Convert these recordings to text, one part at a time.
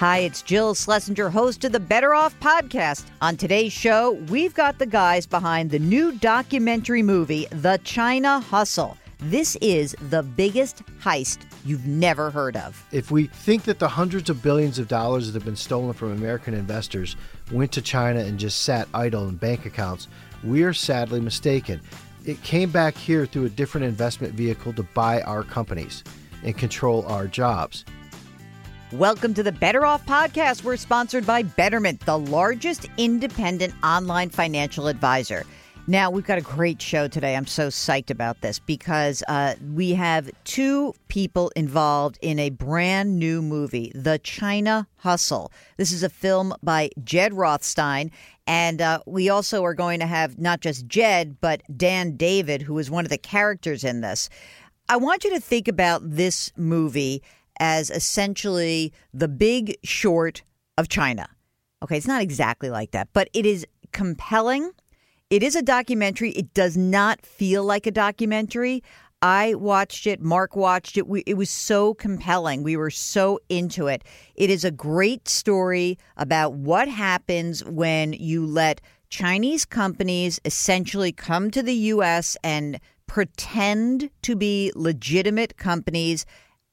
Hi, it's Jill Schlesinger, host of the Better Off podcast. On today's show, we've got the guys behind the new documentary movie, The China Hustle. This is the biggest heist you've never heard of. If we think that the hundreds of billions of dollars that have been stolen from American investors went to China and just sat idle in bank accounts, we are sadly mistaken. It came back here through a different investment vehicle to buy our companies and control our jobs. Welcome to the Better Off podcast. We're sponsored by Betterment, the largest independent online financial advisor. Now, we've got a great show today. I'm so psyched about this because uh, we have two people involved in a brand new movie, The China Hustle. This is a film by Jed Rothstein. And uh, we also are going to have not just Jed, but Dan David, who is one of the characters in this. I want you to think about this movie as essentially the big short of China. Okay, it's not exactly like that, but it is compelling. It is a documentary. It does not feel like a documentary. I watched it, Mark watched it. We, it was so compelling. We were so into it. It is a great story about what happens when you let Chinese companies essentially come to the U.S. and pretend to be legitimate companies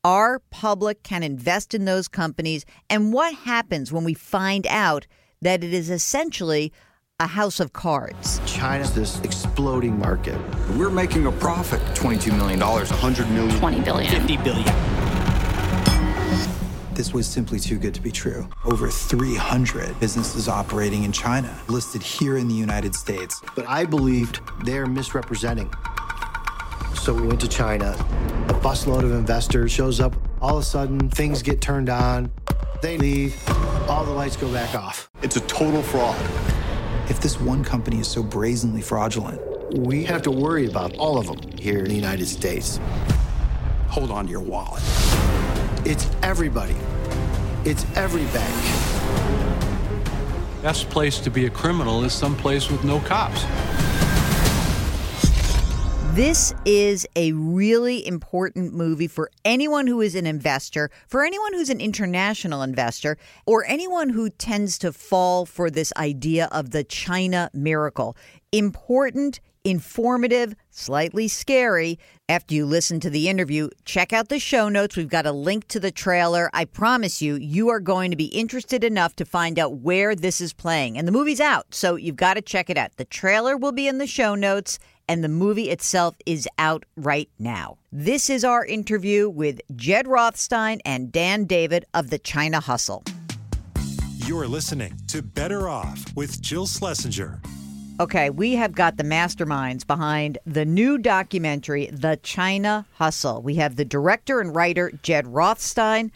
our public can invest in those companies and what happens when we find out that it is essentially a house of cards. China's this exploding market. We're making a profit. $22 million, 100 million, 20 billion. 50 billion. This was simply too good to be true. Over 300 businesses operating in China, listed here in the United States. But I believed they're misrepresenting. So we went to China. A busload of investors shows up. All of a sudden, things get turned on. They leave. All the lights go back off. It's a total fraud. If this one company is so brazenly fraudulent, We have to worry about all of them here in the United States. Hold on to your wallet. It's everybody. It's every bank. Best place to be a criminal is someplace with no cops. This is a really important movie for anyone who is an investor, for anyone who's an international investor, or anyone who tends to fall for this idea of the China miracle. Important, informative, slightly scary. After you listen to the interview, check out the show notes. We've got a link to the trailer. I promise you, you are going to be interested enough to find out where this is playing. And the movie's out, so you've got to check it out. The trailer will be in the show notes and the movie itself is out right now. This is our interview with Jed Rothstein and Dan David of the China Hustle. You're listening to Better Off with Jill Schlesinger. Okay, we have got the masterminds behind the new documentary, The China Hustle. We have the director and writer, Jed Rothstein,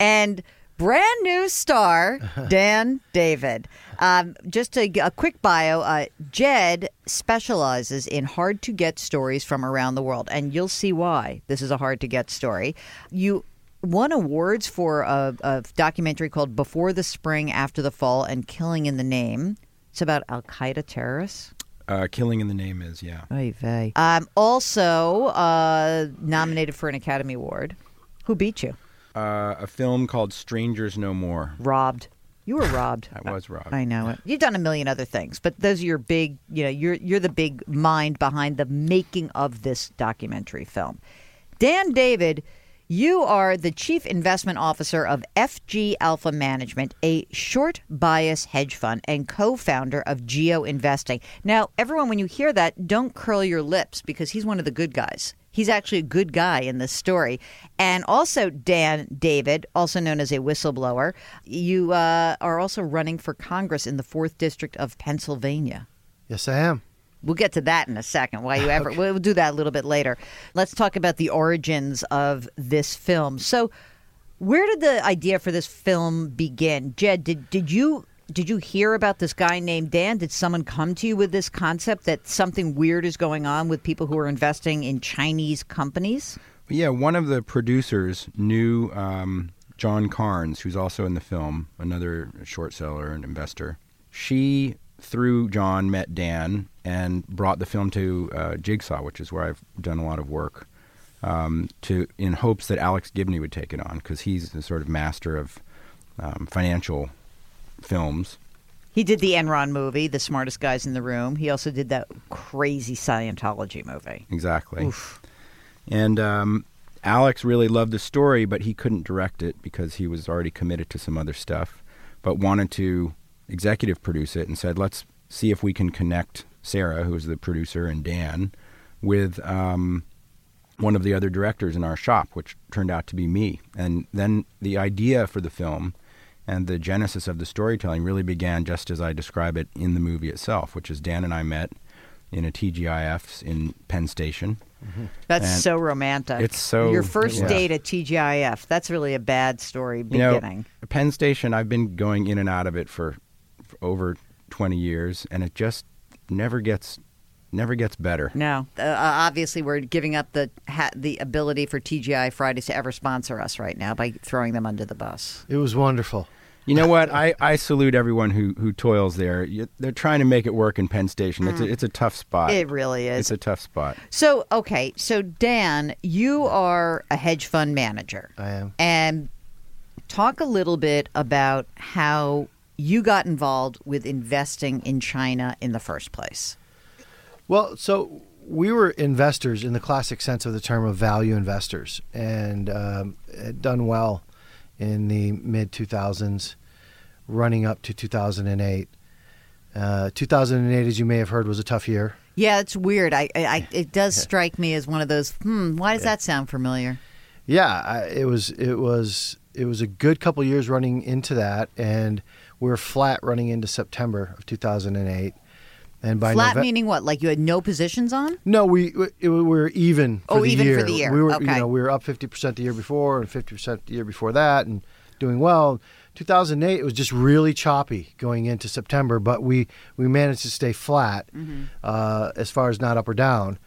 and brand new star, Dan David. Um, just a, a quick bio uh, Jed specializes in hard to get stories from around the world, and you'll see why this is a hard to get story. You won awards for a, a documentary called Before the Spring, After the Fall, and Killing in the Name. It's about Al Qaeda terrorists. Uh, Killing in the Name is, yeah. Oy vey. Um, also uh, nominated for an Academy Award. Who beat you? Uh, a film called Strangers No More. Robbed. You were robbed. I was robbed. I know it. You've done a million other things, but those are your big. You know, you're you're the big mind behind the making of this documentary film. Dan David, you are the chief investment officer of FG Alpha Management, a short bias hedge fund and co-founder of GeoInvesting. Now, everyone, when you hear that, don't curl your lips because he's one of the good guys. He's actually a good guy in this story. And also, Dan David, also known as a whistleblower, you uh, are also running for Congress in the 4th District of Pennsylvania. Yes, I am. We'll get to that in a second. Why you ever? We'll do that a little bit later. Let's talk about the origins of this film. So, where did the idea for this film begin? Jed, did did you did you hear about this guy named Dan? Did someone come to you with this concept that something weird is going on with people who are investing in Chinese companies? Yeah, one of the producers knew um, John Carnes, who's also in the film, another short seller and investor. She, through John, met Dan and brought the film to uh, Jigsaw, which is where I've done a lot of work, um, to in hopes that Alex Gibney would take it on because he's the sort of master of um, financial films. He did the Enron movie, The Smartest Guys in the Room. He also did that crazy Scientology movie. Exactly. And um, Alex really loved the story, but he couldn't direct it because he was already committed to some other stuff, but wanted to executive produce it and said, let's see if we can connect Sarah, who's the producer, and Dan with um, one of the other directors in our shop, which turned out to be me. And then the idea for the film and the genesis of the storytelling really began just as I describe it in the movie itself, which is Dan and I met in a TGIF in Penn Station. That's And so romantic. it's so- Your first yeah. date at TGIF. That's really a bad story You know, beginning. Penn Station, I've been going in and out of it for, for over 20 years, and it just never gets never gets better. no. Uh, obviously, we're giving up the ha- the ability for TGI Fridays to ever sponsor us right now by throwing them under the bus. It was wonderful. You know what? I, I salute everyone who, who toils there. You, they're trying to make it work in Penn Station. It's a, it's a tough spot. It really is. It's a tough spot. So, okay. So, Dan, you are a hedge fund manager. I am. And talk a little bit about how you got involved with investing in China in the first place. Well, so we were investors in the classic sense of the term of value investors, and um, had done well in the mid 2000s, running up to 2008. Uh, 2008, as you may have heard, was a tough year. Yeah, it's weird. I, I, it does strike me as one of those. Hmm. Why does that sound familiar? Yeah, I, it was it was it was a good couple years running into that, and we are flat running into September of 2008. And by Flat Nove- meaning what? Like you had no positions on? No, we we, we were even. For Oh, the even for the year. We were, Okay. you know, we were up fifty percent the year before and fifty percent the year before that, and doing well. 2008, it was just really choppy going into September, but we we managed to stay flat Mm-hmm. uh, as far as not up or down.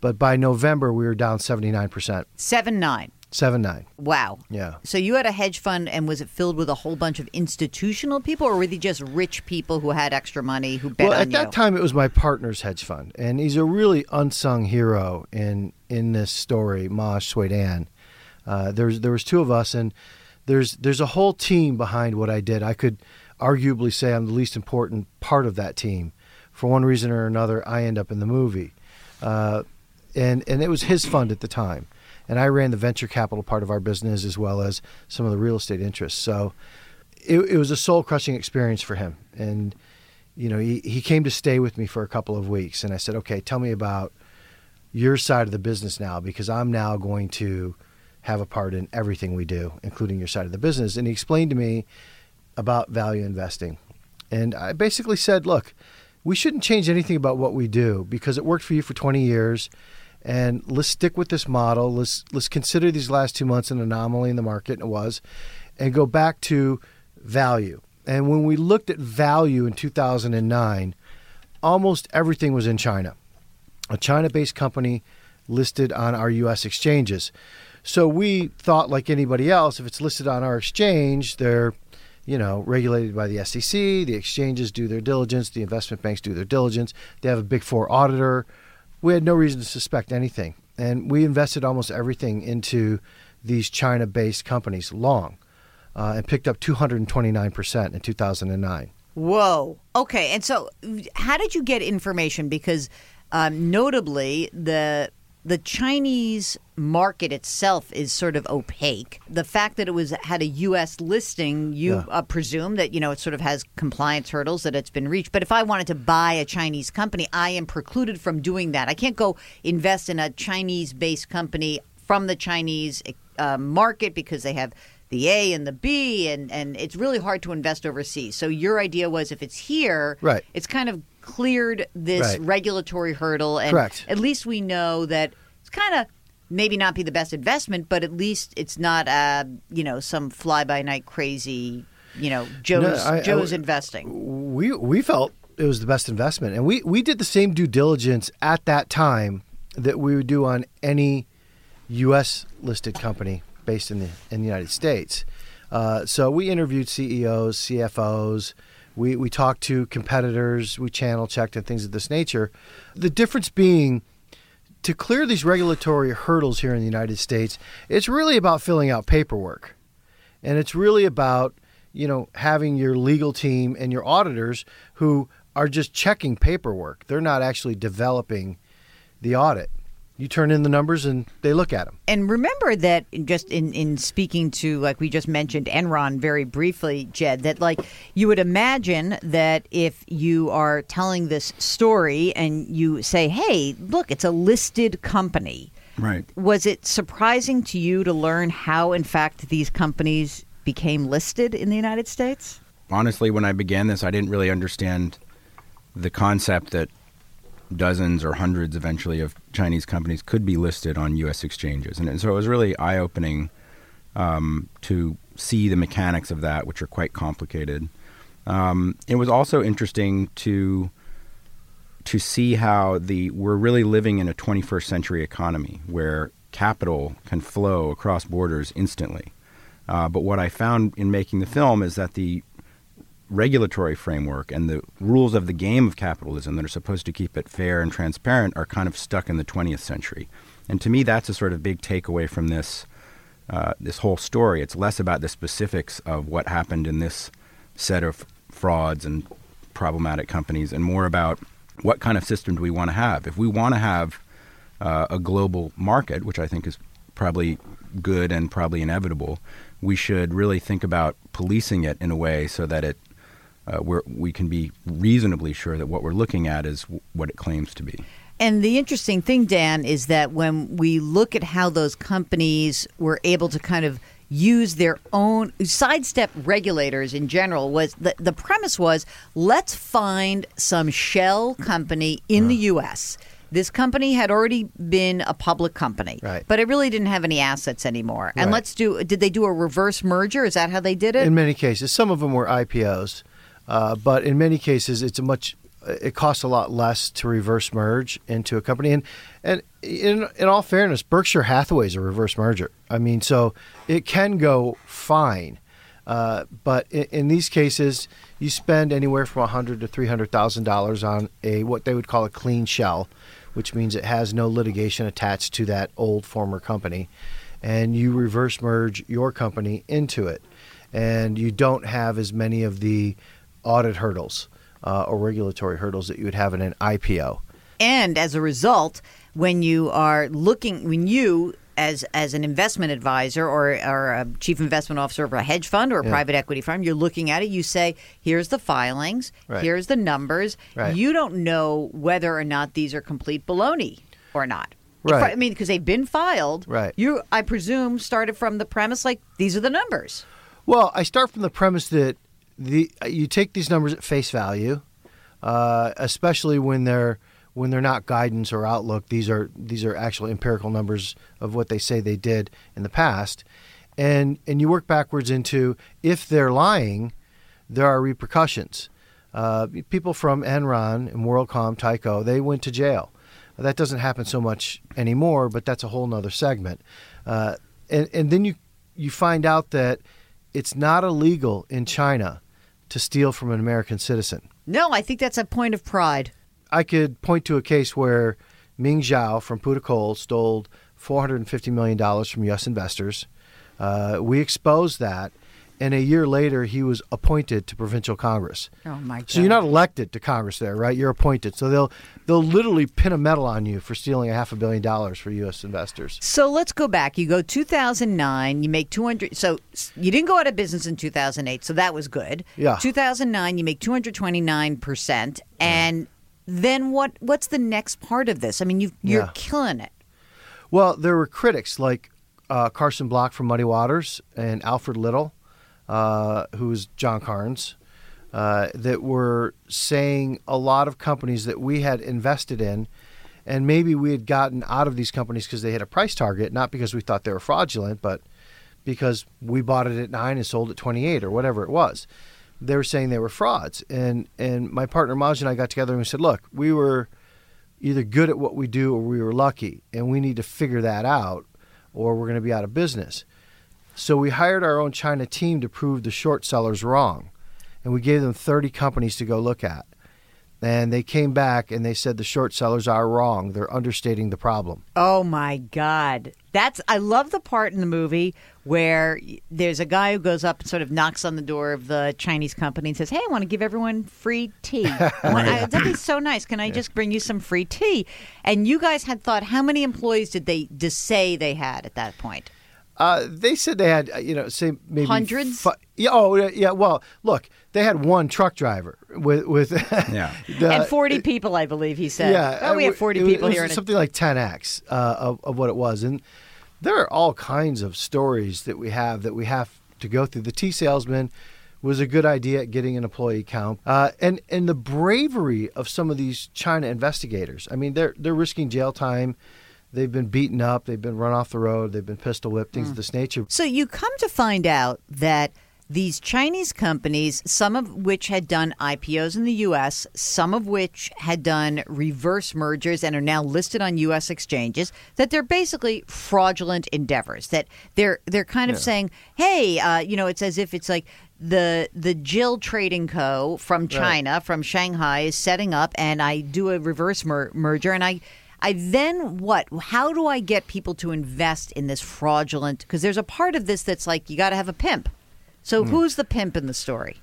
But by November, we were down seventy nine percent, Seven nine. Seven nine. Wow. Yeah. So you had a hedge fund, and was it filled with a whole bunch of institutional people, or were they just rich people who had extra money who bet well, on at that time, it was my partner's hedge fund, and he's a really unsung hero in in this story, Maj Soueidan. Uh, there's there was two of us, and there's there's a whole team behind what I did. I could arguably say I'm the least important part of that team. For one reason or another, I end up in the movie, uh, and and it was his fund at the time, and I ran the venture capital part of our business as well as some of the real estate interests. So it, it was a soul crushing experience for him, and you know, he, he came to stay with me for a couple of weeks. And I said, okay, tell me about your side of the business now, because I'm now going to have a part in everything we do, including your side of the business. And he explained to me about value investing. And I basically said, look, we shouldn't change anything about what we do because it worked for you for 20 years. And let's stick with this model. Let's let's consider these last two months an anomaly in the market, and it was, and go back to value. And when we looked at value in 2009, almost everything was in China, a China based company listed on our U.S. exchanges. So we thought, like anybody else, if it's listed on our exchange, they're you know, regulated by the SEC. The exchanges do their diligence. The investment banks do their diligence. They have a big four auditor. We had no reason to suspect anything. And we invested almost everything into these China based companies long uh, and picked up 229% in 2009. Whoa. Okay. And so, how did you get information? Because um, notably, the the Chinese market itself is sort of opaque. The fact that it was had a U.S. listing, you Yeah. uh, presume that you know it sort of has compliance hurdles that it's been reached. But if I wanted to buy a Chinese company, I am precluded from doing that. I can't go invest in a Chinese-based company from the Chinese uh, market because they have the A and the B, and, and it's really hard to invest overseas. So your idea was if it's here, Right. it's kind of cleared this Right. regulatory hurdle, and Correct. at least we know that it's kind of maybe not be the best investment, but at least it's not uh, you know some fly by night crazy you know Joe's I- I Joe's w- investing. we we felt it was the best investment, and we we did the same due diligence at that time that we would do on any U.S. listed company based in the in the United States. Uh, so we interviewed CEOs, CFOs. We we talked to competitors. We channel checked and things of this nature. The difference being. To clear these regulatory hurdles here in the United States, it's really about filling out paperwork. And it's really about, you know, having your legal team and your auditors who are just checking paperwork. They're not actually developing the audit. You turn in the numbers and they look at them. And remember that just in, in speaking to, like we just mentioned, Enron very briefly, Jed, that like you would imagine that if you are telling this story and you say, hey, look, it's a listed company. Right. Was it surprising to you to learn how, in fact, these companies became listed in the United States? Honestly, when I began this, I didn't really understand the concept that dozens or hundreds eventually of Chinese companies could be listed on U.S. exchanges. And so it was really eye opening um, to see the mechanics of that, which are quite complicated. Um, it was also interesting to to see how the we're really living in a 21st century economy where capital can flow across borders instantly. Uh, but what I found in making the film is that the regulatory framework and the rules of the game of capitalism that are supposed to keep it fair and transparent are kind of stuck in the 20th century. And to me, that's a sort of big takeaway from this uh, this whole story. It's less about the specifics of what happened in this set of frauds and problematic companies, and more about what kind of system do we want to have. If we want to have uh, a global market, which I think is probably good and probably inevitable, we should really think about policing it in a way so that it uh, where we can be reasonably sure that what we're looking at is w- what it claims to be. And the interesting thing, Dan, is that when we look at how those companies were able to kind of use their own sidestep regulators in general was the, the premise was let's find some shell company in the US this company had already been a public company Right. but it really didn't have any assets anymore and Right. let's do did they do a reverse merger is that how they did it In many cases, some of them were IPOs, uh, but in many cases, it's a much. It costs a lot less to reverse merge into a company, and and in in all fairness, Berkshire Hathaway is a reverse merger. I mean, so it can go fine, uh, but in, in these cases, you spend anywhere from hundred to three hundred thousand dollars on a what they would call a clean shell, which means it has no litigation attached to that old former company, and you reverse merge your company into it, and you don't have as many of the audit hurdles uh, or regulatory hurdles that you would have in an IPO. And as a result, when you are looking, when you as as an investment advisor or, or a chief investment officer of a hedge fund or a private equity firm, you're looking at it. You say, "Here's the filings. Right. Here's the numbers." Right. You don't know whether or not these are complete baloney or not. Right. I, I mean, because they've been filed. Right. You, I presume, started from the premise like these are the numbers. Well, I start from the premise that the you take these numbers at face value, uh, especially when they're when they're not guidance or outlook. These are these are actual empirical numbers of what they say they did in the past, and and you work backwards into if they're lying, there are repercussions. Uh, people from Enron and WorldCom, Tyco, they went to jail. That doesn't happen so much anymore, but that's a whole nother segment. Uh, and and then you you find out that it's not illegal in China to steal from an American citizen. No, I think that's a point of pride. I could point to a case where Ming Zhao from Puda Coal stole $450 million from U.S. investors. Uh, we exposed that, and a year later, he was appointed to provincial Congress. Oh my god! So you're not elected to Congress there, right? You're appointed. So they'll they'll literally pin a medal on you for stealing a half a billion dollars for U.S. investors. So let's go back. You go 2009, you make 200 so you didn't go out of business in 2008, so that was good. Yeah. 2009 you make 229% and then what what's the next part of this? I mean you you're Yeah. killing it. Well, there were critics like uh, Carson Block from Muddy Waters and Alfred Little, uh, who's John Carnes, uh, that were saying a lot of companies that we had invested in, and maybe we had gotten out of these companies because they hit a price target, not because we thought they were fraudulent, but because we bought it at nine and sold at 28 or whatever it was. They were saying they were frauds. And, and my partner Maj and I got together and we said, look, we were either good at what we do or we were lucky, and we need to figure that out, or we're going to be out of business. So we hired our own China team to prove the short sellers wrong, and we gave them 30 companies to go look at. And they came back and they said the short sellers are wrong. They're understating the problem. Oh my God. That's I love the part in the movie where there's a guy who goes up and sort of knocks on the door of the Chinese company and says, "Hey, I want to give everyone free tea. I want- I- that'd be so nice. Can I just bring you some free tea?" And you guys had thought, how many employees did they just say they had at that point? Uh, they said they had, uh, you know, say maybe Hundreds? fi- yeah. Oh, yeah, yeah. Well, look, they had one truck driver with with. Yeah. the- and 40 people, I believe he said. Yeah, Oh, we have 40 it people it was here. in a- something like 10x uh, of, of what it was, and there are all kinds of stories that we have that we have to go through. The tea salesman was a good idea at getting an employee count, uh, and and the bravery of some of these China investigators. I mean, they're they're risking jail time. They've been beaten up. They've been run off the road. They've been pistol whipped. Things of this nature. So you come to find out that these Chinese companies, some of which had done IPOs in the U.S., some of which had done reverse mergers and are now listed on U.S. exchanges, that they're basically fraudulent endeavors. That they're they're kind of saying, "Hey, uh, you know, it's as if it's like." The the Jill Trading Co. from China, from Shanghai, is setting up, and I do a reverse mer- merger, and I I then what? How do I get people to invest in this fraudulent? Because there's a part of this that's like you got to have a pimp. So who's the pimp in the story?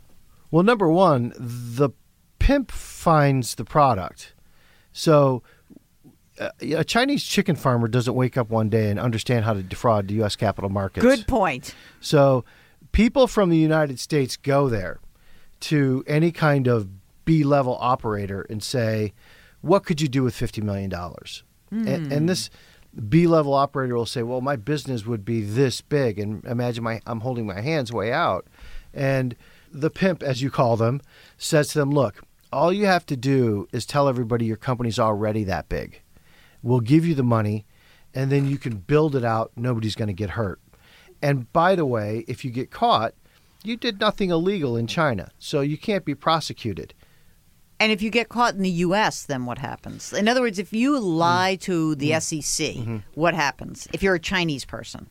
Well, number one, the pimp finds the product. So uh, a Chinese chicken farmer doesn't wake up one day and understand how to defraud the U.S. capital markets. Good point. So people from the United States go there to any kind of B level operator and say, what could you do with $50 million? And, hmm. and this B level operator will say, well, my business would be this big. And imagine my, I'm holding my hands way out. And the pimp, as you call them, says to them, look, all you have to do is tell everybody your company's already that big. We'll give you the money, and then you can build it out. Nobody's going to get hurt. And by the way, if you get caught, you did nothing illegal in China, so you can't be prosecuted. And if you get caught in the U.S., then what happens? In other words, if you lie to the SEC, what happens? If you're a Chinese person,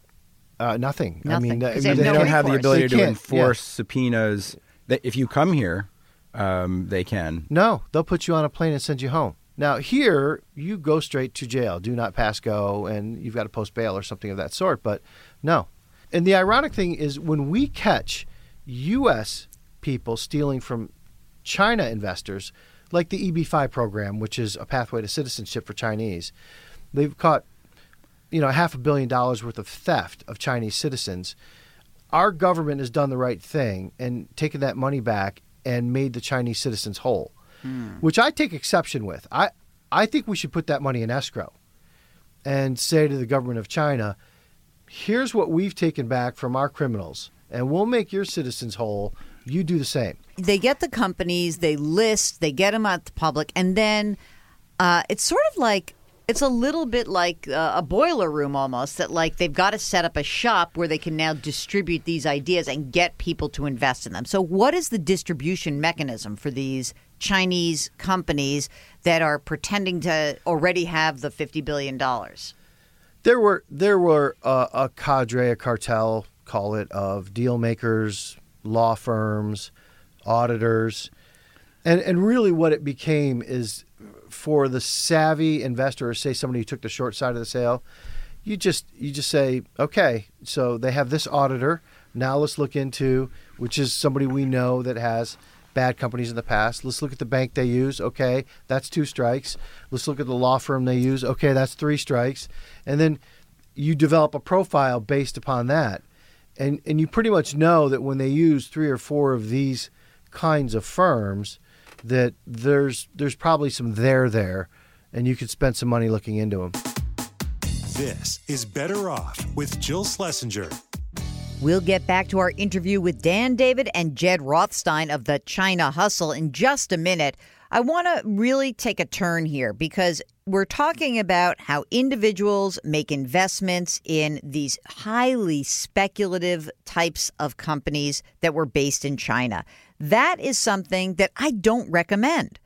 Uh, nothing. I Nothing, mean, 'cause I mean, have they no don't have the ability to can't, enforce subpoenas. That if you come here, um, they can. No, they'll put you on a plane and send you home. Now, here, you go straight to jail. Do not pass go, and you've got to post bail or something of that sort. But no. And the ironic thing is when we catch U.S. people stealing from China investors, like the EB5 program, which is a pathway to citizenship for Chinese, they've caught, you know, half a billion dollars worth of theft of Chinese citizens. Our government has done the right thing and taken that money back and made the Chinese citizens whole, hmm. which I take exception with. I, I think we should put that money in escrow and say to the government of China, here's what we've taken back from our criminals, and we'll make your citizens whole. You do the same. they get the companies, they list, they get them out to public, and then uh, it's sort of like it's a little bit like uh, a boiler room almost that like they've got to set up a shop where they can now distribute these ideas and get people to invest in them. So what is the distribution mechanism for these Chinese companies that are pretending to already have the 50 billion dollars? There were there were uh, a cadre, a cartel, call it, of deal makers, law firms, auditors, and and really what it became is for the savvy investor, or say somebody who took the short side of the sale, you just you just say, okay, so they have this auditor. Now let's look into which is somebody we know that has bad companies in the past. Let's look at the bank they use. Okay, that's two strikes. Let's look at the law firm they use. Okay, that's three strikes. And then you develop a profile based upon that. And and you pretty much know that when they use three or four of these kinds of firms that there's there's probably some there there and you could spend some money looking into them. This is Better Off with Jill Schlesinger. We'll get back to our interview with Dan David and Jed Rothstein of the China Hustle in just a minute. I want to really take a turn here because we're talking about how individuals make investments in these highly speculative types of companies that were based in China. That is something that I don't recommend.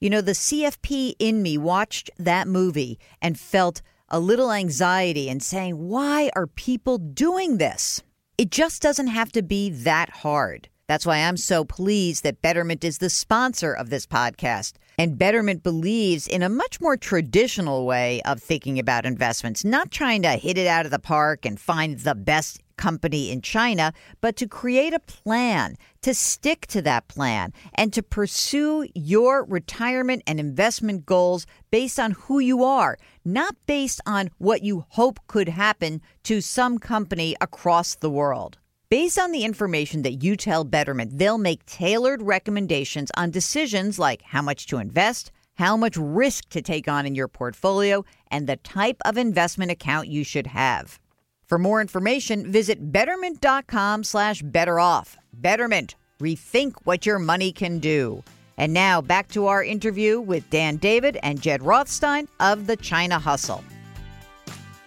You know, the CFP in me watched that movie and felt a little anxiety and saying, why are people doing this? It just doesn't have to be that hard. That's why I'm so pleased that Betterment is the sponsor of this podcast. And Betterment believes in a much more traditional way of thinking about investments, not trying to hit it out of the park and find the best company in China, but to create a plan, to stick to that plan, and to pursue your retirement and investment goals based on who you are, not based on what you hope could happen to some company across the world. Based on the information that you tell Betterment, they'll make tailored recommendations on decisions like how much to invest, how much risk to take on in your portfolio, and the type of investment account you should have. For more information, visit betterment.com slash better off. Betterment, rethink what your money can do. And now back to our interview with Dan David and Jed Rothstein of the China Hustle.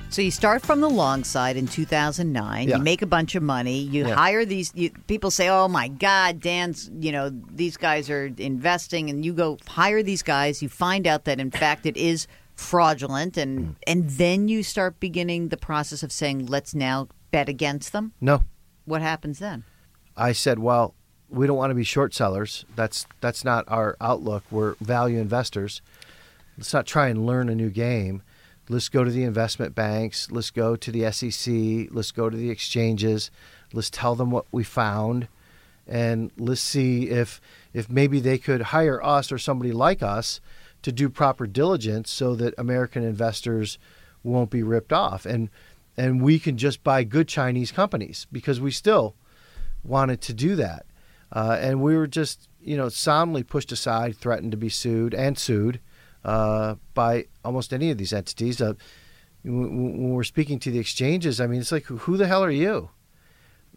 So you start from the long side in 2009. Yeah. You make a bunch of money. You Yeah. hire these you, people. Say, "Oh my God, Dan's. You know these guys are investing," and you go hire these guys. You find out that in fact it is fraudulent, and hmm. and then you start beginning the process of saying, "Let's now bet against them." No. What happens then? I said, well, we don't want to be short sellers. That's that's not our outlook. We're value investors. Let's not try and learn a new game. Let's go to the investment banks. Let's go to the SEC. Let's go to the exchanges. Let's tell them what we found, and let's see if if maybe they could hire us or somebody like us to do proper diligence so that American investors won't be ripped off and and we can just buy good Chinese companies because we still wanted to do that. Uh, and we were just, you know, soundly pushed aside, threatened to be sued and sued uh, by almost any of these entities. Uh, when we're speaking to the exchanges, I mean, it's like, who the hell are you?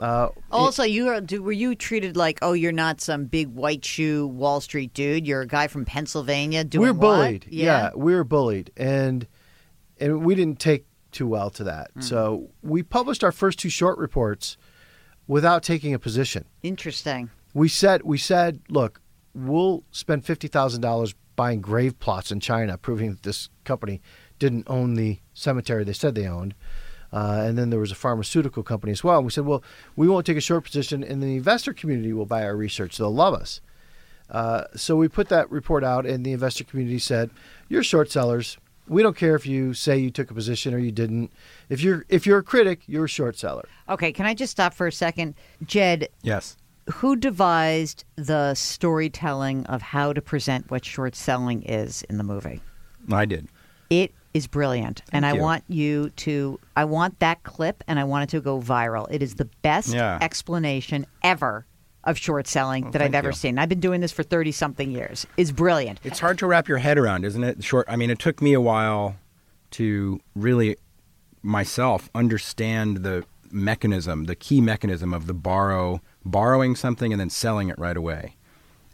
Uh, Also, you are, do, were you treated like, oh, you're not some big white shoe Wall Street dude. You're a guy from Pennsylvania doing we're bullied. Yeah. we were bullied, and and we didn't take too well to that. Hmm. So we published our first two short reports without taking a position. Interesting. We said we said, look, we'll spend fifty thousand dollars buying grave plots in China, proving that this company didn't own the cemetery they said they owned. Uh, and then there was a pharmaceutical company as well. And we said, well, we won't take a short position, and the investor community will buy our research. They'll love us. Uh, so we put that report out, and the investor community said, "You're short sellers. We don't care if you say you took a position or you didn't. If you're if you're a critic, you're a short seller." Okay, can I just stop for a second? Jed, Yes. Who devised the storytelling of how to present what short selling is in the movie? I did. It is brilliant. and I you. want you to I want that clip and I want it to go viral. It is the best Yeah. explanation ever of short selling that I've ever you. seen. I've been doing this for 30 something years. It's brilliant. It's hard to wrap your head around, isn't it? Short. I mean, it took me a while to really myself understand the mechanism, the key mechanism of the borrow, borrowing something and then selling it right away.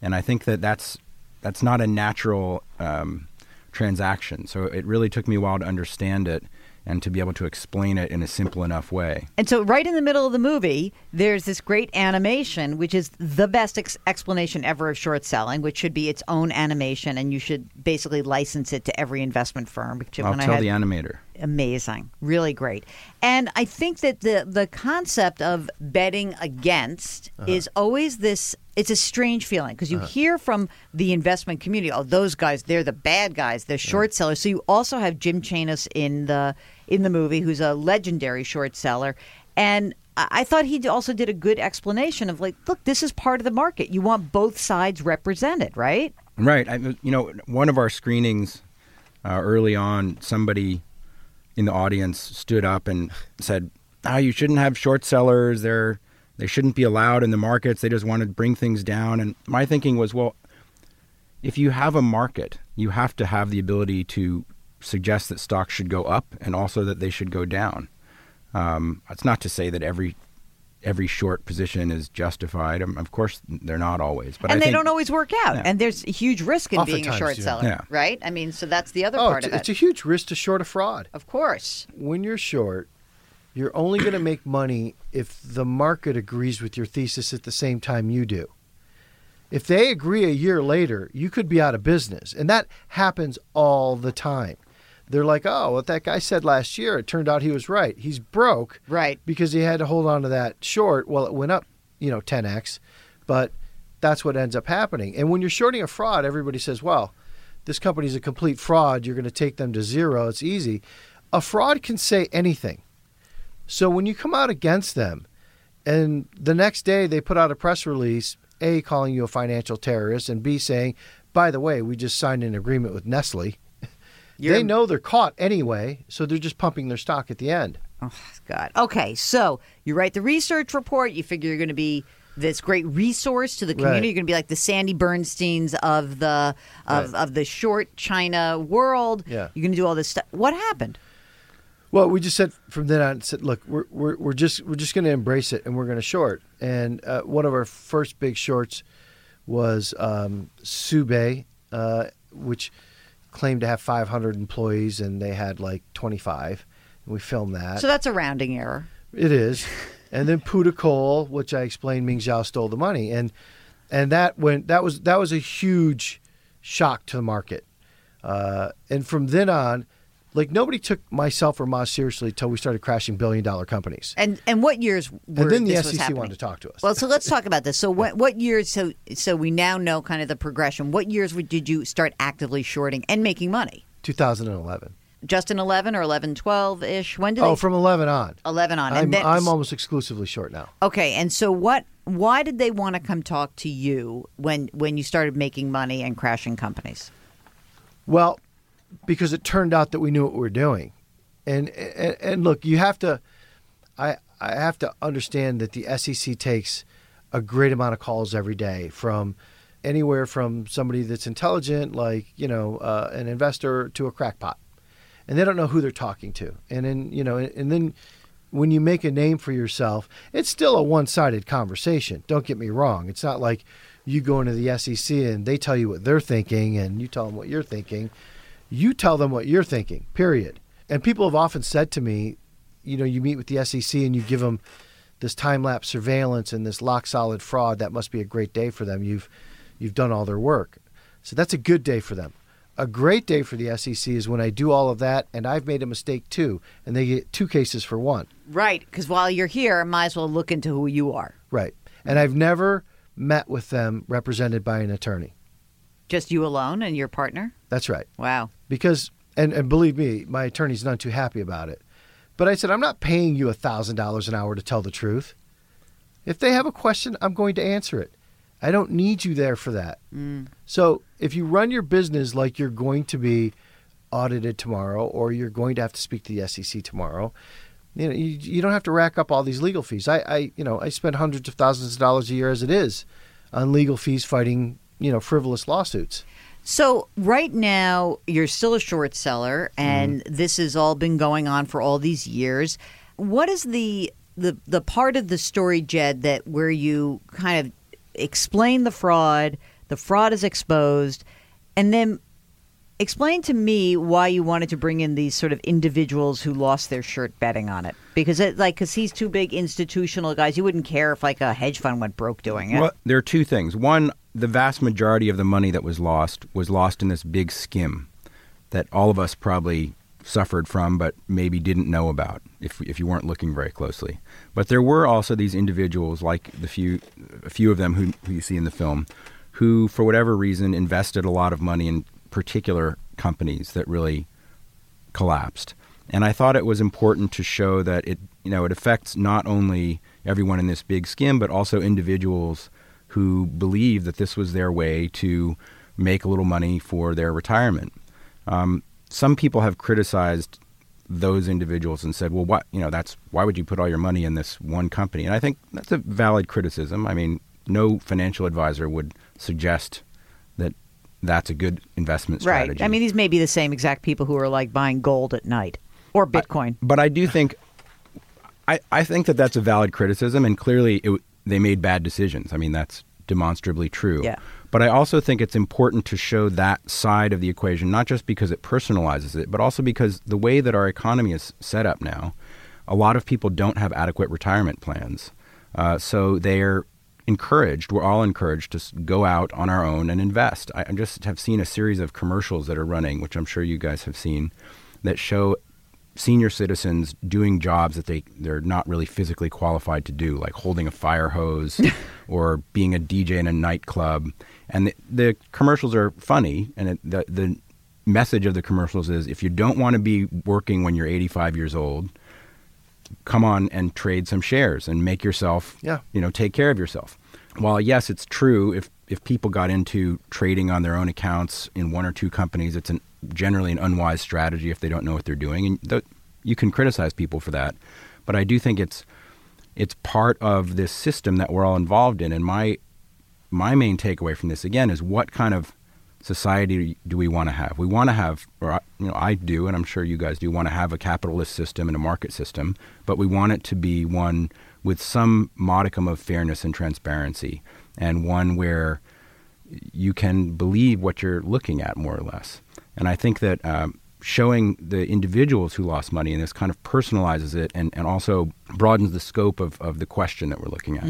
And I think that that's that's not a natural um, transaction. So it really took me a while to understand it and to be able to explain it in a simple enough way. And so, right in the middle of the movie, there's this great animation, which is the best ex- explanation ever of short selling, which should be its own animation, and you should basically license it to every investment firm. I'll tell had- the animator. Amazing, really great. And I think that the the concept of betting against is always this. It's a strange feeling because you hear from the investment community, oh, those guys, they're the bad guys, they're short sellers. So you also have Jim Chanos in the in the movie, who's a legendary short seller, and. I I thought he also did a good explanation of like, look, this is part of the market. You want both sides represented, right? Right. I, you know, one of our screenings uh, early on, somebody in the audience stood up and said, "Ah, you shouldn't have short sellers. They're they shouldn't be allowed in the markets. They just want to bring things down." And my thinking was, well, if you have a market, you have to have the ability to suggest that stocks should go up and also that they should go down. Um, it's not to say that every every short position is justified. Um, of course, they're not always, but and I they think, don't always work out. Yeah. And there's a huge risk in being a short yeah. seller, Yeah. right? I mean, so that's the other Oh, part it's, of it. it's a huge risk to short a fraud. of course. when you're short, you're only going to make money if the market agrees with your thesis at the same time you do. If they agree a year later, you could be out of business. And that happens all the time. They're like, oh, what that guy said last year, it turned out he was right. He's broke Right. because he had to hold on to that short. Well, it went up, you know, 10x, but that's what ends up happening. And when you're shorting a fraud, everybody says, well, this company's a complete fraud. You're going to take them to zero. It's easy. A fraud can say anything. So when you come out against them, and the next day they put out a press release, A, calling you a financial terrorist, and B, saying, by the way, we just signed an agreement with Nestle. You're- they know they're caught anyway, so they're just pumping their stock at the end. Oh, God. Okay, so you write the research report. You figure you're going to be this great resource to the community. Right. You're going to be like the Sandy Bernsteins of the of, Right. of the short China world. Yeah. You're going to do all this stuff. What happened? Well, we just said from then on, said, look, we're we're, we're just we're just going to embrace it, and we're going to short. And uh, one of our first big shorts was um, Subaye, uh, which claimed to have 500 employees, and they had like 25. And we filmed that. So that's a rounding error. It is. And then Puda Coal, which I explained Ming Zhao stole the money. And and that went that was that was a huge shock to the market. Uh, and from then on, like nobody took myself or Moz seriously until we started crashing billion dollar companies. And and what years were And then the SEC wanted to talk to us. Well, so let's talk about this. So what what years? So so we now know kind of the progression. What years did you start actively shorting and making money? 2011. Just in 11 or 11, 12 ish? When did Oh, they? from 11 on. 11 on. I'm, and then, I'm almost exclusively short now. Okay, and so what? Why did they want to come talk to you when when you started making money and crashing companies? Well, because it turned out that we knew what we were doing, and and, and look, you have to, I I have to understand that the SEC takes a great amount of calls every day from anywhere from somebody that's intelligent, like you know uh, an investor, to a crackpot, and they don't know who they're talking to, and then you know, and then when you make a name for yourself, it's still a one-sided conversation. Don't get me wrong; it's not like you go into the SEC and they tell you what they're thinking, and you tell them what you're thinking. You tell them what you're thinking. Period. And people have often said to me, you know, you meet with the SEC and you give them this time-lapse surveillance and this lock-solid fraud. That must be a great day for them. You've you've done all their work. So that's a good day for them. A great day for the SEC is when I do all of that and I've made a mistake too, and they get two cases for one. Right, because while you're here, might as well look into who you are. Right. And I've never met with them represented by an attorney. Just you alone and your partner. That's right. Wow. Because and, and believe me, my attorney's not too happy about it. But I said, I'm not paying you thousand dollars an hour to tell the truth. If they have a question, I'm going to answer it. I don't need you there for that. Mm. So if you run your business like you're going to be audited tomorrow or you're going to have to speak to the SEC tomorrow, you know, you, you don't have to rack up all these legal fees. I, I, you know, I spend hundreds of thousands of dollars a year as it is on legal fees fighting, you know, frivolous lawsuits. So right now you're still a short seller, and mm-hmm. this has all been going on for all these years. What is the the the part of the story, Jed, that where you kind of explain the fraud, the fraud is exposed, and then explain to me why you wanted to bring in these sort of individuals who lost their shirt betting on it because it like because he's two big institutional guys you wouldn't care if like a hedge fund went broke doing it Well, there are two things. One, the vast majority of the money that was lost was lost in this big skim that all of us probably suffered from, but maybe didn't know about if if you weren't looking very closely. But there were also these individuals, like the few, a few of them who, who you see in the film, who, for whatever reason, invested a lot of money in particular companies that really collapsed. And I thought it was important to show that it, you know, it affects not only everyone in this big skim, but also individuals who believe that this was their way to make a little money for their retirement. Um, some people have criticized those individuals and said, "Well, what you know? That's why would you put all your money in this one company?" And I think that's a valid criticism. I mean, no financial advisor would suggest that that's a good investment strategy. right i mean these may be the same exact people who are like buying gold at night or bitcoin but I do think I, I think that that's a valid criticism, and clearly it, they made bad decisions. I mean, that's demonstrably true. Yeah. But I also think it's important to show that side of the equation, not just because it personalizes it, but also because the way that our economy is set up now, a lot of people don't have adequate retirement plans. Uh, so they're encouraged, we're all encouraged to go out on our own and invest. I, I just have seen a series of commercials that are running, which I'm sure you guys have seen, that show senior citizens doing jobs that they they're not really physically qualified to do, like holding a fire hose or being a DJ in a nightclub. And the, the commercials are funny, and it, the the message of the commercials is if you don't want to be working when you're 85 years old, come on and trade some shares and make yourself, Yeah. you know, take care of yourself. While yes, it's true if if people got into trading on their own accounts in one or two companies, it's an, generally an unwise strategy if they don't know what they're doing, and th- you can criticize people for that. But I do think it's it's part of this system that we're all involved in. And my my main takeaway from this again is what kind of society do we want to have? We want to have, or you know, I do, and I'm sure you guys do, want to have a capitalist system and a market system, but we want it to be one with some modicum of fairness and transparency, and one where you can believe what you're looking at more or less. And I think that um, showing the individuals who lost money in this kind of personalizes it and, and also broadens the scope of, of the question that we're looking at.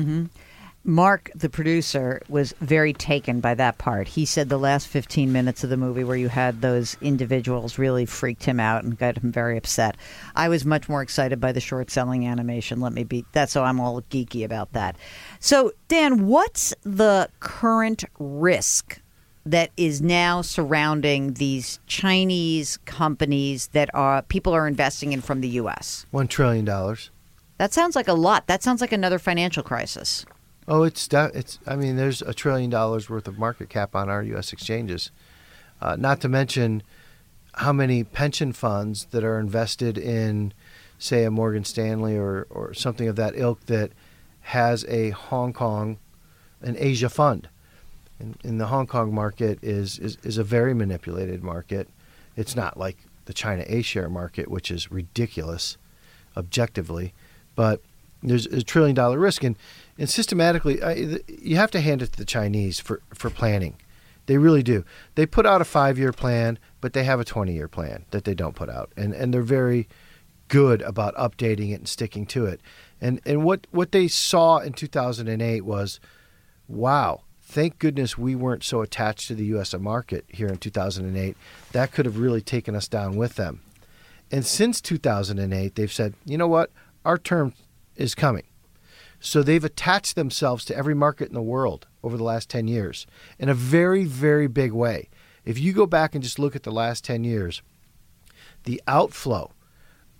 Mark, the producer, was very taken by that part. He said the last 15 minutes of the movie where you had those individuals really freaked him out and got him very upset. I was much more excited by the short selling animation. Let me be that's so I'm all geeky about that. So, Dan, what's the current risk that is now surrounding these Chinese companies that are people are investing in from the US? One trillion dollars. That sounds like a lot. That sounds like another financial crisis. Oh, it's it's. I mean, there's a trillion dollars worth of market cap on our U.S. exchanges. Uh, not to mention how many pension funds that are invested in, say, a Morgan Stanley or or something of that ilk that has a Hong Kong, an Asia fund. And, and the Hong Kong market is, is is a very manipulated market. It's not like the China A share market, which is ridiculous, objectively, but there's a trillion dollar risk and and systematically I, you have to hand it to the Chinese for for planning. They really do. They put out a 5 year plan but they have a 20 year plan that they don't put out. And and they're very good about updating it and sticking to it. And and what what they saw in 2008 was wow thank goodness we weren't so attached to the US market here in 2008 that could have really taken us down with them. And since 2008 they've said you know what? Our term is coming. So they've attached themselves to every market in the world over the last 10 years in a very, very big way. If you go back and just look at the last 10 years, the outflow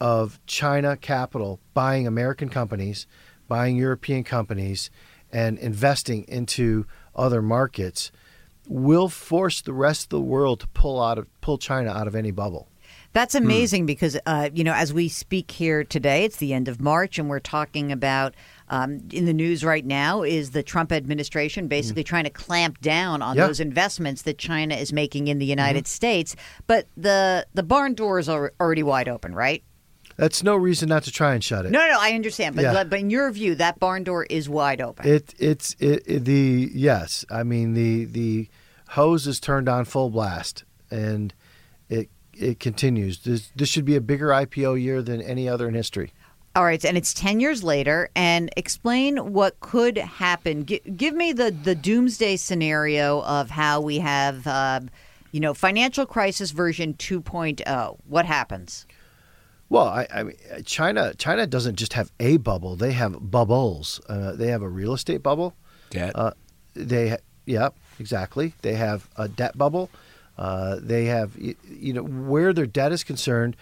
of China capital buying American companies, buying European companies, and investing into other markets will force the rest of the world to pull out of pull China out of any bubble. That's amazing because, uh, you know, as we speak here today, it's the end of March, and we're talking about um, in the news right now is the Trump administration basically trying to clamp down on Yeah. those investments that China is making in the United States. But the the barn door is al- already wide open, right? That's no reason not to try and shut it. No, no, no I understand, but Yeah. but in your view, that barn door is wide open. It it's it, it the yes. I mean the the hose is turned on full blast and it it continues. This this should be a bigger IPO year than any other in history. All right, and it's 10 years later. And explain what could happen. G- give me the, the doomsday scenario of how we have, uh, you know, financial crisis version 2.0. What happens? Well, I, I mean, China China doesn't just have a bubble; they have bubbles. Uh, they have a real estate bubble. Debt. Uh, they, yeah, exactly. They have a debt bubble. Uh, they have, you know, where their debt is concerned,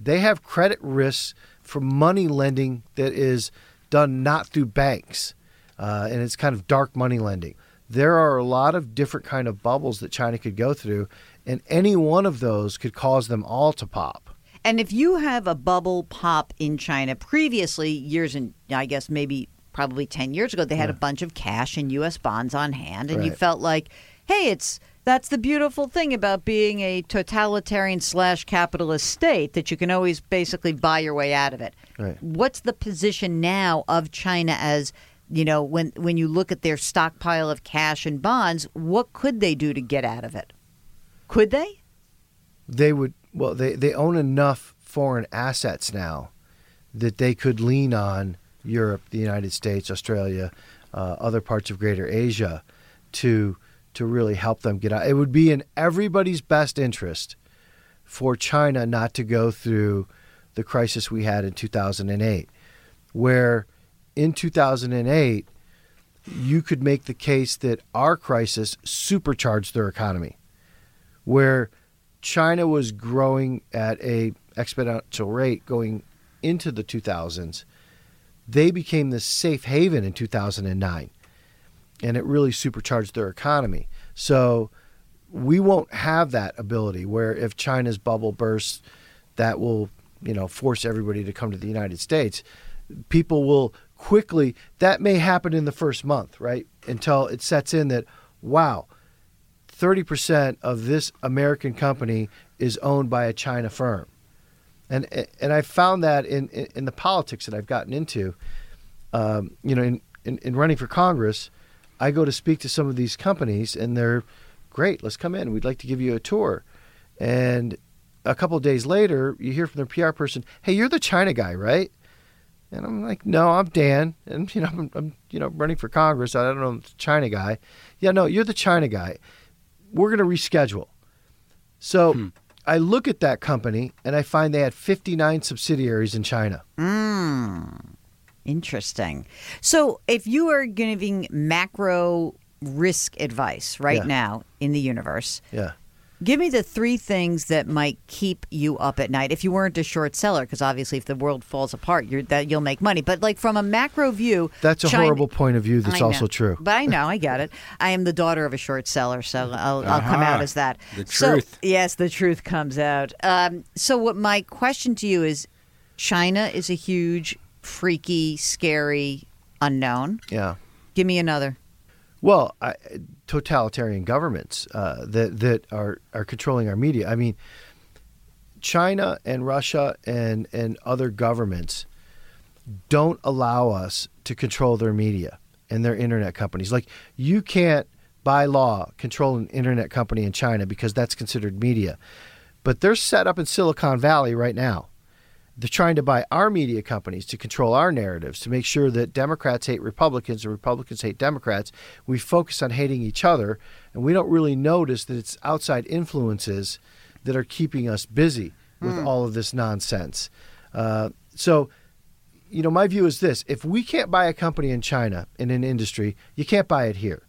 they have credit risks for money lending that is done not through banks, uh, and it's kind of dark money lending. There are a lot of different kind of bubbles that China could go through, and any one of those could cause them all to pop. And if you have a bubble pop in China previously, years and I guess maybe probably 10 years ago, they had a bunch of cash and U.S. bonds on hand, and you felt like, hey, it's that's the beautiful thing about being a totalitarian slash capitalist state that you can always basically buy your way out of it. Right. What's the position now of China as you know when when you look at their stockpile of cash and bonds? What could they do to get out of it? Could they? they would well they, they own enough foreign assets now that they could lean on Europe, the United States, Australia, uh, other parts of Greater Asia to to really help them get out. It would be in everybody's best interest for China not to go through the crisis we had in 2008, where in 2008 you could make the case that our crisis supercharged their economy, where China was growing at a exponential rate going into the 2000s. They became the safe haven in 2009, and it really supercharged their economy. So we won't have that ability where if China's bubble bursts, that will you know force everybody to come to the United States. People will quickly that may happen in the first month, right? Until it sets in that wow, 30% of this American company is owned by a China firm. And and I found that in, in, in the politics that I've gotten into, um, you know, in, in, in running for Congress, I go to speak to some of these companies and they're great, let's come in. We'd like to give you a tour. And a couple of days later, you hear from their PR person, "Hey, you're the China guy, right?" And I'm like, "No, I'm Dan, and you know, I'm, I'm you know running for Congress. I don't know, I'm the China guy. Yeah, no, you're the China guy. We're going to reschedule." So Hmm. I look at that company and I find they had 59 subsidiaries in China. Interesting. So, if you are giving macro risk advice right Yeah. now in the universe, Yeah. give me the three things that might keep you up at night. If you weren't a short seller, because obviously, if the world falls apart, you're that you'll make money. But like from a macro view, That's a China- horrible point of view that's know. also true. But I know, I get it. I am the daughter of a short seller, so I'll, I'll come out as that. The So- truth. yes, the truth comes out. Um, so, what my question to you is: China is a huge, freaky, scary unknown. Yeah. Give me another. Well, I, totalitarian governments uh, that that are are controlling our media. I mean, China and Russia and and other governments don't allow us to control their media and their internet companies. Like you can't by law control an internet company in China because that's considered media. But they're set up in Silicon Valley right now. They're trying to buy our media companies to control our narratives, to make sure that Democrats hate Republicans and Republicans hate Democrats. We focus on hating each other, and we don't really notice that it's outside influences that are keeping us busy with all of this nonsense. Uh, so, you know, my view is this if we can't buy a company in China in an industry, you can't buy it here.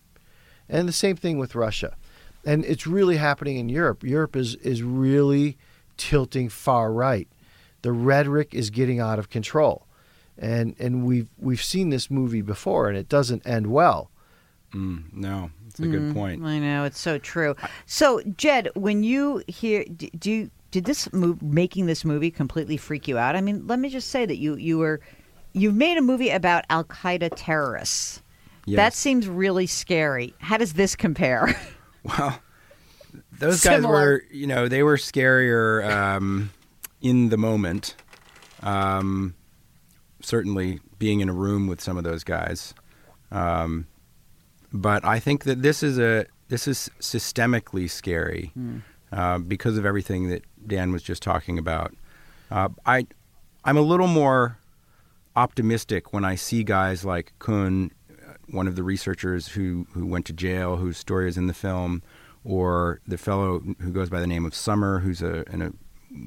And the same thing with Russia. And it's really happening in Europe. Europe is, is really tilting far right. The rhetoric is getting out of control. And and we've we've seen this movie before and it doesn't end well. Mm, no, it's a good point. I know it's so true. So, Jed, when you hear, do you, did this move making this movie completely freak you out? I mean, let me just say that you you were you've made a movie about Al Qaeda terrorists. Yes. That seems really scary. How does this compare? Well, those guys were, you know, they were scarier um, in the moment. Um, certainly, being in a room with some of those guys. Um, but I think that this is a this is systemically scary uh, because of everything that Dan was just talking about. Uh, I I'm a little more optimistic when I see guys like Kun, uh, one of the researchers who, who went to jail, whose story is in the film, or the fellow who goes by the name of Summer, who's a, in a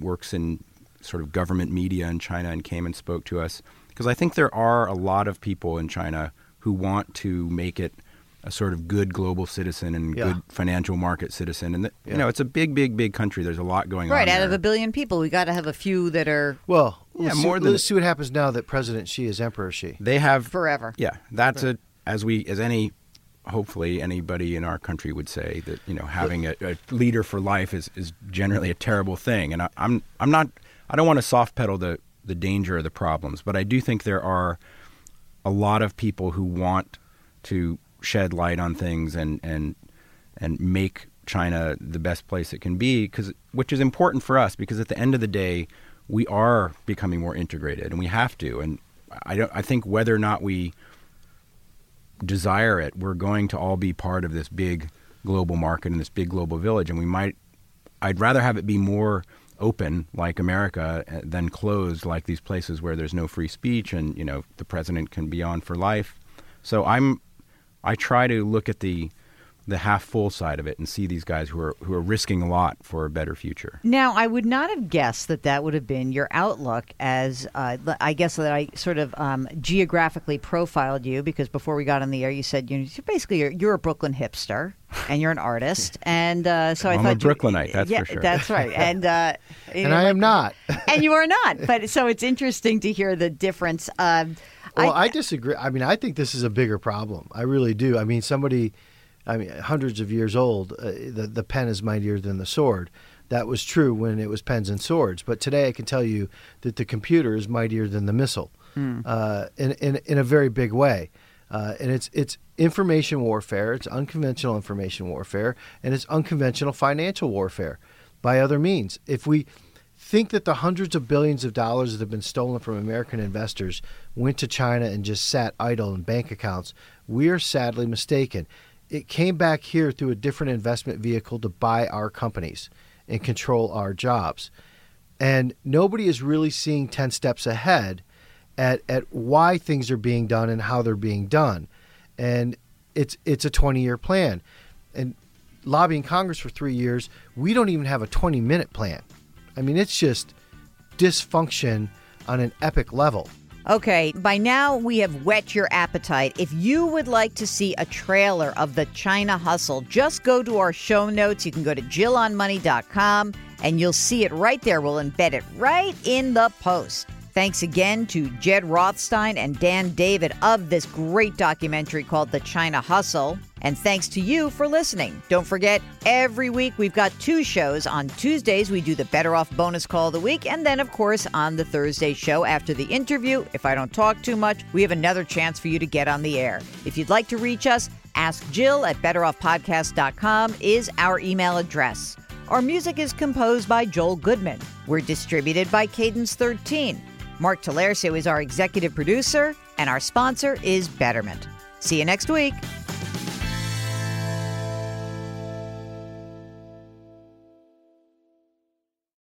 works in sort of government media in China and came and spoke to us. Because I think there are a lot of people in China who want to make it a sort of good global citizen and Yeah. good financial market citizen. And, that, Yeah. you know, it's a big, big, big country. There's a lot going on. right, out of a billion people, we got to have a few that are Well, Yeah, let's, more see, than- let's see what happens now that President Xi is Emperor Xi. They have forever. Yeah, that's a as we as any hopefully anybody in our country would say that you know having a, a leader for life is, is generally a terrible thing, and I, I'm I'm not I don't want to soft pedal the the danger or the problems, but I do think there are a lot of people who want to shed light on things and and and make China the best place it can be because which is important for us because at the end of the day we are becoming more integrated and we have to. And I don't I think whether or not we desire it we're going to all be part of this big global market and this big global village and we might I'd rather have it be more open like America uh, than closed like these places where there's no free speech and you know the president can be on for life. So I'm I try to look at the the half full side of it and see these guys who are who are risking a lot for a better future. Now, I would not have guessed that that would have been your outlook as uh, I guess that I sort of um, geographically profiled you because before we got on the air, you said you know, basically you're, you're a Brooklyn hipster and you're an artist, and uh, so I I'm thought a Brooklynite, that's yeah, for sure. That's right, and uh, and I am not. and you are not. But so it's interesting to hear the difference. Um, well, I, I disagree. I mean, I think this is a bigger problem. I really do. I mean, somebody I mean, hundreds of years old, uh, the, the pen is mightier than the sword. That was true when it was pens and swords. But today I can tell you that the computer is mightier than the missile mm. uh, in, in, in a very big way. Uh, and it's, it's information warfare, it's unconventional information warfare, and it's unconventional financial warfare by other means. If we think that the hundreds of billions of dollars that have been stolen from American investors went to China and just sat idle in bank accounts, we are sadly mistaken it came back here through a different investment vehicle to buy our companies and control our jobs. And nobody is really seeing 10 steps ahead at, at why things are being done and how they're being done. And it's it's a 20 year plan. And lobbying Congress for three years, we don't even have a 20 minute plan. I mean, it's just dysfunction on an epic level. Okay, by now we have whet your appetite. If you would like to see a trailer of the China Hustle, just go to our show notes. You can go to JillOnMoney.com and you'll see it right there. We'll embed it right in the post. Thanks again to Jed Rothstein and Dan David of this great documentary called The China Hustle. And thanks to you for listening. Don't forget, every week we've got two shows. On Tuesdays, we do the Better Off bonus call of the week. And then, of course, on the Thursday show after the interview, if I don't talk too much, we have another chance for you to get on the air. If you'd like to reach us, ask Jill at betteroffpodcast.com is our email address. Our music is composed by Joel Goodman. We're distributed by Cadence 13. Mark Talercio is our executive producer, and our sponsor is Betterment. See you next week.